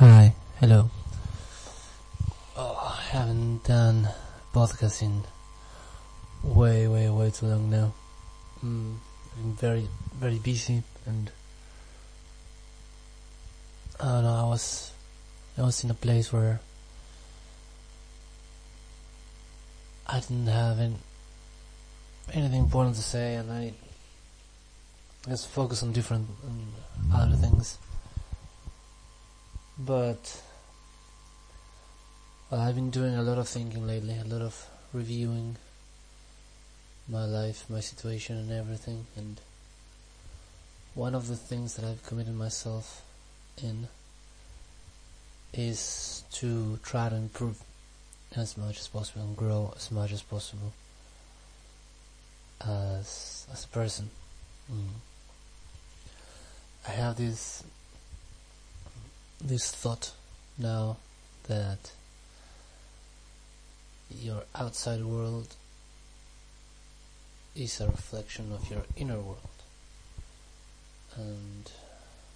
Hi, hello. Oh, I haven't done podcast in way, way, way too long now. Mm, been very, very busy and I don't know. I was, I was in a place where I didn't have any, anything important to say, and I just focused on different um, other things. But well, I've been doing a lot of thinking lately, a lot of reviewing my life, my situation, and everything. And one of the things that I've committed myself in is to try to improve as much as possible and grow as much as possible as as a person. Mm. I have this this thought now that your outside world is a reflection of your inner world. And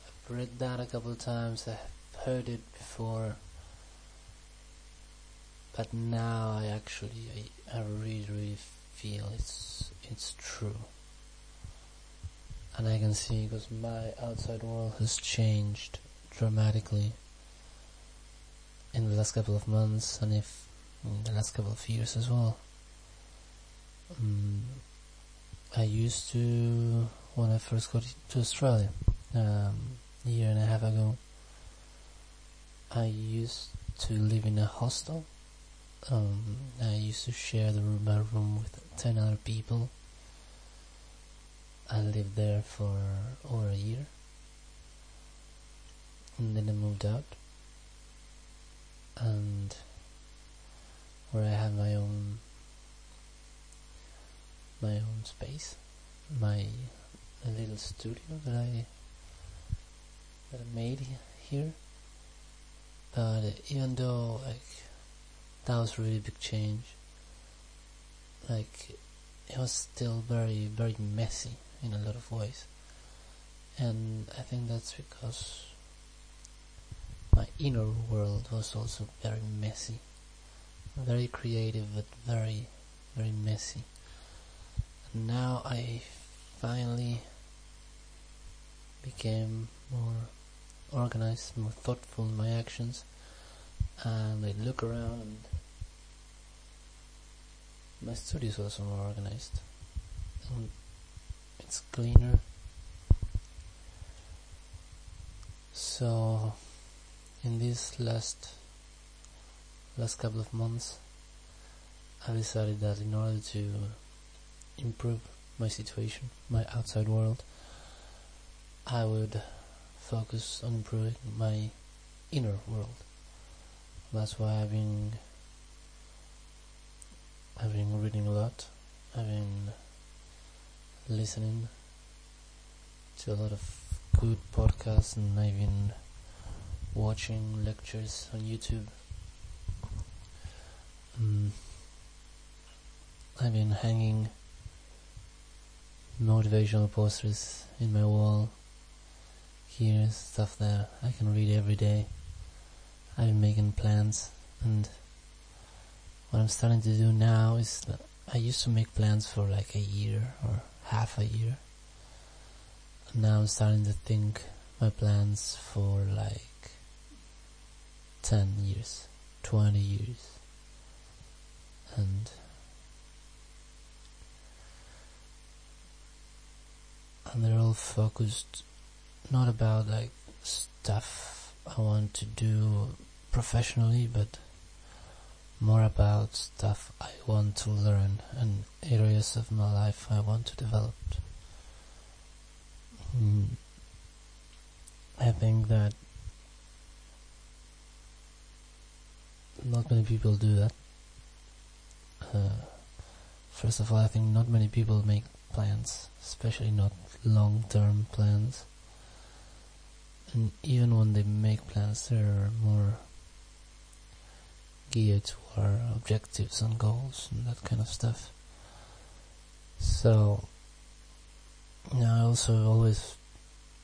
I've read that a couple of times, I've heard it before, but now I actually, I, I really, really feel it's, it's true. And I can see because my outside world has changed dramatically in the last couple of months and if in the last couple of years as well. Um, I used to, when I first got to Australia, um, a year and a half ago, I used to live in a hostel. Um, I used to share the room, my room with 10 other people. I lived there for over a year and then I moved out. And where I have my own my own space my little studio that I that I made here. But uh, even though like that was a really big change like it was still very very messy in a lot of ways. And I think that's because my inner world was also very messy. Very creative, but very, very messy. And now I finally became more organized, more thoughtful in my actions. And I look around and my studio is also more organized. And it's cleaner. So in these last last couple of months I decided that in order to improve my situation, my outside world, I would focus on improving my inner world. That's why I've been I've been reading a lot. I've been listening to a lot of good podcasts and I've been watching lectures on YouTube. Um, I've been hanging motivational posters in my wall. Here, stuff that I can read every day. I've been making plans, and what I'm starting to do now is that I used to make plans for like a year or half a year. Now I'm starting to think my plans for like 10 years, 20 years. And and they're all focused not about like stuff I want to do professionally, but more about stuff I want to learn and areas of my life I want to develop. Mm. I think that not many people do that. Uh, first of all, I think not many people make plans, especially not long-term plans. And even when they make plans, they're more geared to our objectives and goals and that kind of stuff. So, I also always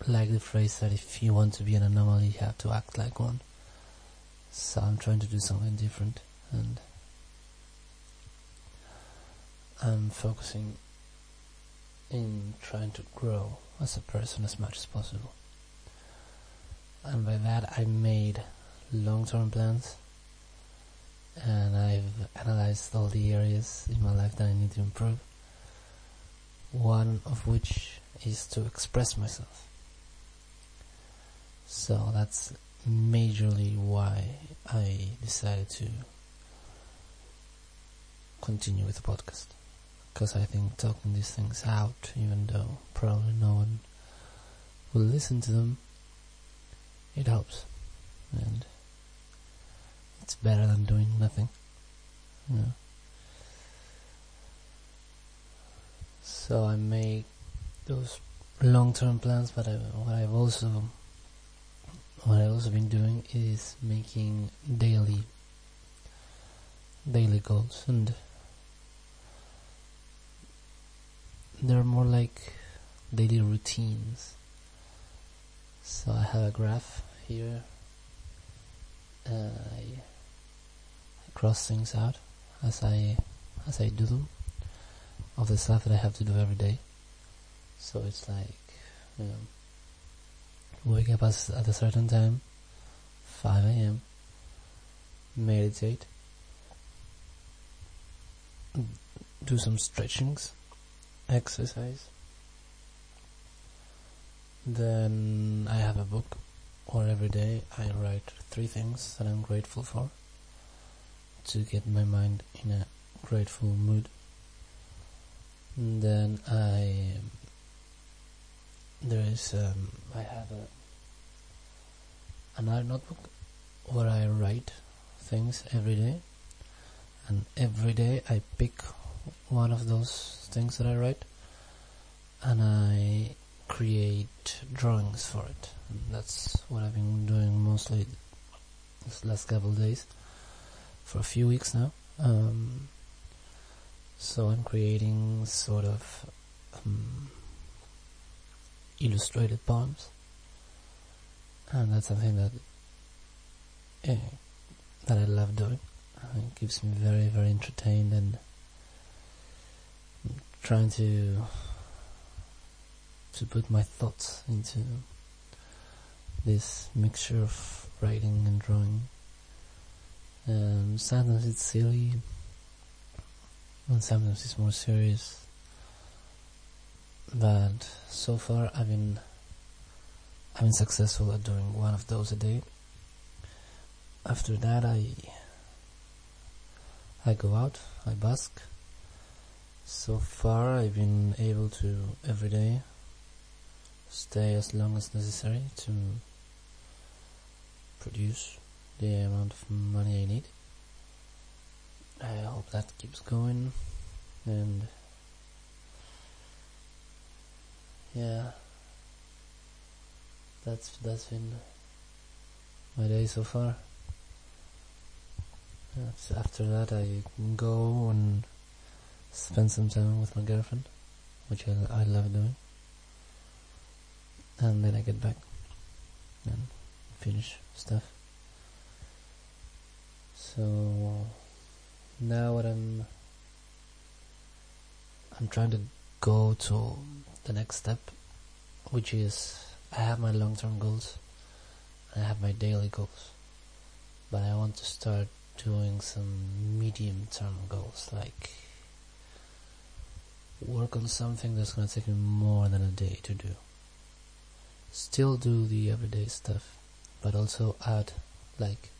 like the phrase that if you want to be an anomaly, you have to act like one. So I'm trying to do something different and I'm focusing in trying to grow as a person as much as possible. And by that I made long-term plans and I've analyzed all the areas in my life that I need to improve. One of which is to express myself. So that's majorly why I decided to continue with the podcast. Because I think talking these things out, even though probably no one will listen to them, it helps. And it's better than doing nothing. You know? So I make those long-term plans, but I, what I've also what I've also been doing is making daily daily goals, and they're more like daily routines. So I have a graph here. Uh, I cross things out as I as I do them of the stuff that I have to do every day. So it's like you know, wake up at a certain time, 5 a.m., meditate, do some stretchings, exercise. Then I have a book, or every day I write three things that I'm grateful for to get my mind in a grateful mood. And then I there is um, I have a another notebook where I write things every day, and every day I pick one of those things that I write, and I create drawings for it. And that's what I've been doing mostly this last couple days for a few weeks now. Um, so I'm creating sort of um, illustrated poems, and that's something that eh, that I love doing. It keeps me very, very entertained and trying to to put my thoughts into this mixture of writing and drawing. Um, sometimes it's silly, and sometimes it's more serious. But so far, I've been I've been successful at doing one of those a day. After that, I I go out, I bask. So far, I've been able to every day stay as long as necessary to produce the amount of money I need. I hope that keeps going and yeah that's that's been my day so far. After that I go and spend some time with my girlfriend, which I, I love doing. And then I get back and finish stuff. So now what I'm I'm trying to go to the next step, which is I have my long-term goals, I have my daily goals, but I want to start doing some medium-term goals, like work on something that's gonna take me more than a day to do. Still do the everyday stuff, but also add like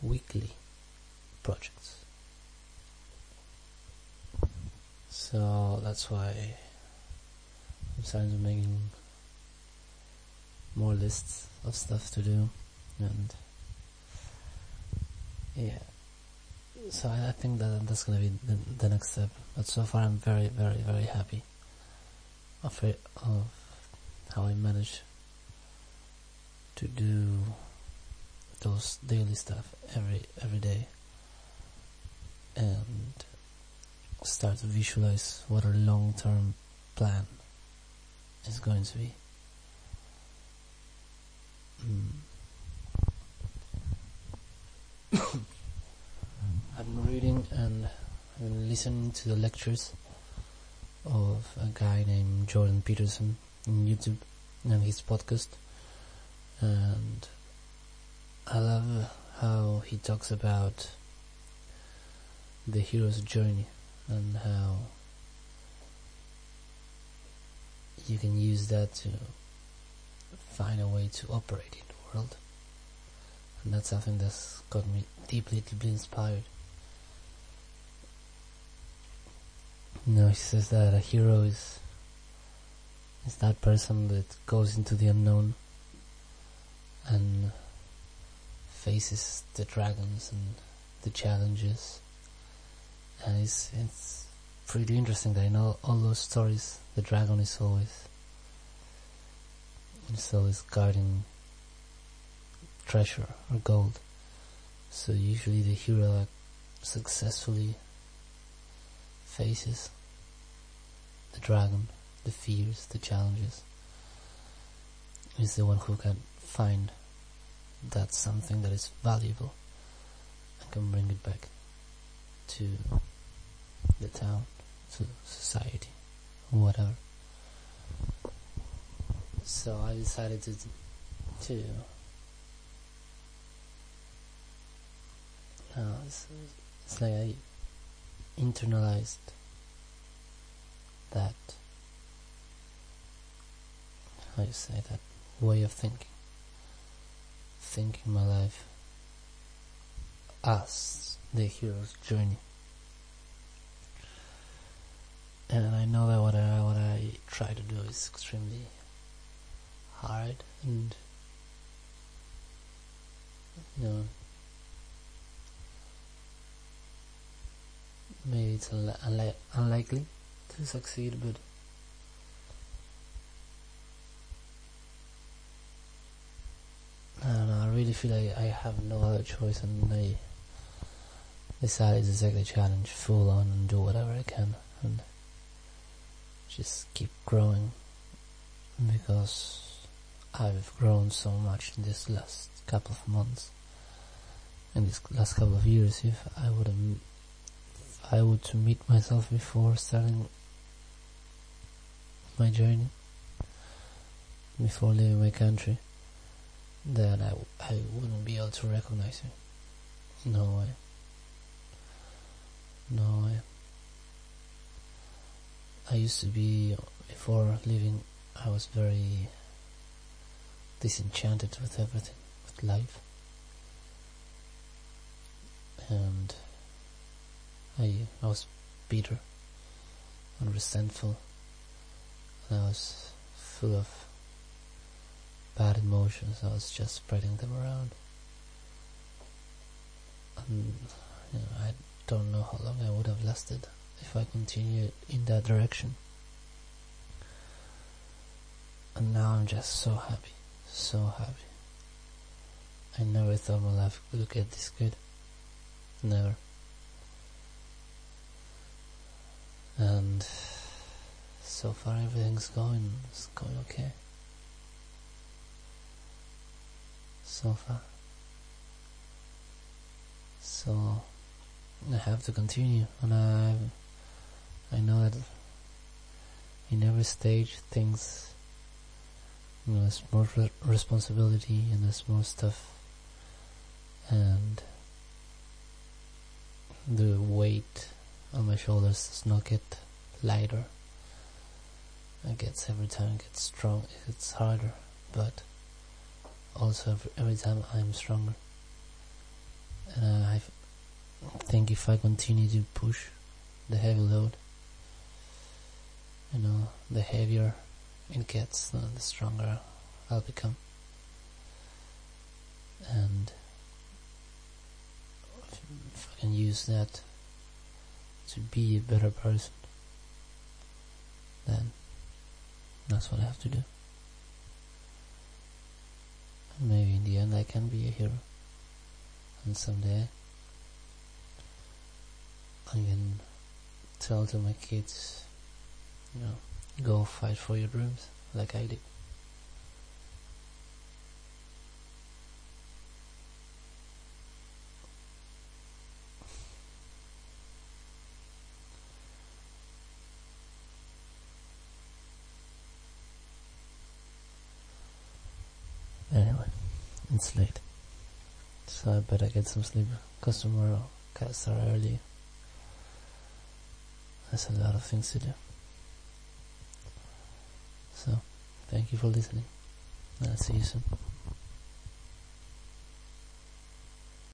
weekly projects. So that's why I'm starting to making more lists of stuff to do and yeah. So I, I think that that's gonna be the, the, next step but so far I'm very very very happy of it of how I manage to do those daily stuff every every day and start to visualize what a long-term plan is going to be. Mm. I've been reading and been listening to the lectures of a guy named Jordan Peterson on YouTube and his podcast. And I love how he talks about the hero's journey and how you can use that to find a way to operate in the world. And that's something that's got me deeply, deeply inspired. You know, he says that a hero is is that person that goes into the unknown and faces the dragons and the challenges. And it's it's pretty interesting that in all, all those stories the dragon is always is always guarding treasure or gold. So usually the hero like successfully faces the dragon, the fears, the challenges. Is the one who can find that something that is valuable and can bring it back to the town, to society, whatever. So I decided to to uh, it's, it's like I internalized that how you say that way of thinking thinking my life as the hero's journey and I know that what I what I try to do is extremely hard and you know maybe it's unli- unli- unlikely to succeed but I don't know I really feel like I have no other choice and I decided to take the challenge full on and do whatever I can and just keep growing. Because I've grown so much in this last couple of months. In this last couple of years if I would have if I would to meet myself before starting my journey before leaving my country then I, I wouldn't be able to recognize it no way. No way I used to be before leaving I was very disenchanted with everything, with life. And I, I was bitter and resentful. And I was full of bad emotions. I was just spreading them around. And you know, I don't know how long I would have lasted if I continue in that direction. And now I'm just so happy so happy. I never thought my life would get this good. Never. And so far everything's going, it's going okay. So far. So I have to continue and I I know that in every stage things you know, there's more re- responsibility and there's more stuff. And the weight on my shoulders does not get lighter. It gets every time it gets strong it gets harder. But also every, time I'm stronger. And I think if I continue to push the heavy load you know the heavier it gets, the stronger I'll become. And if, if I can use that to be a better person, then that's what I have to do. And maybe in the end I can be a hero. And someday I can tell to my kids, you know, go fight for your dreams like I did. Anyway, it's late. So I better get some sleep. Cause tomorrow cats are early. There's a lot of things to do. Thank you for listening. I'll see you soon.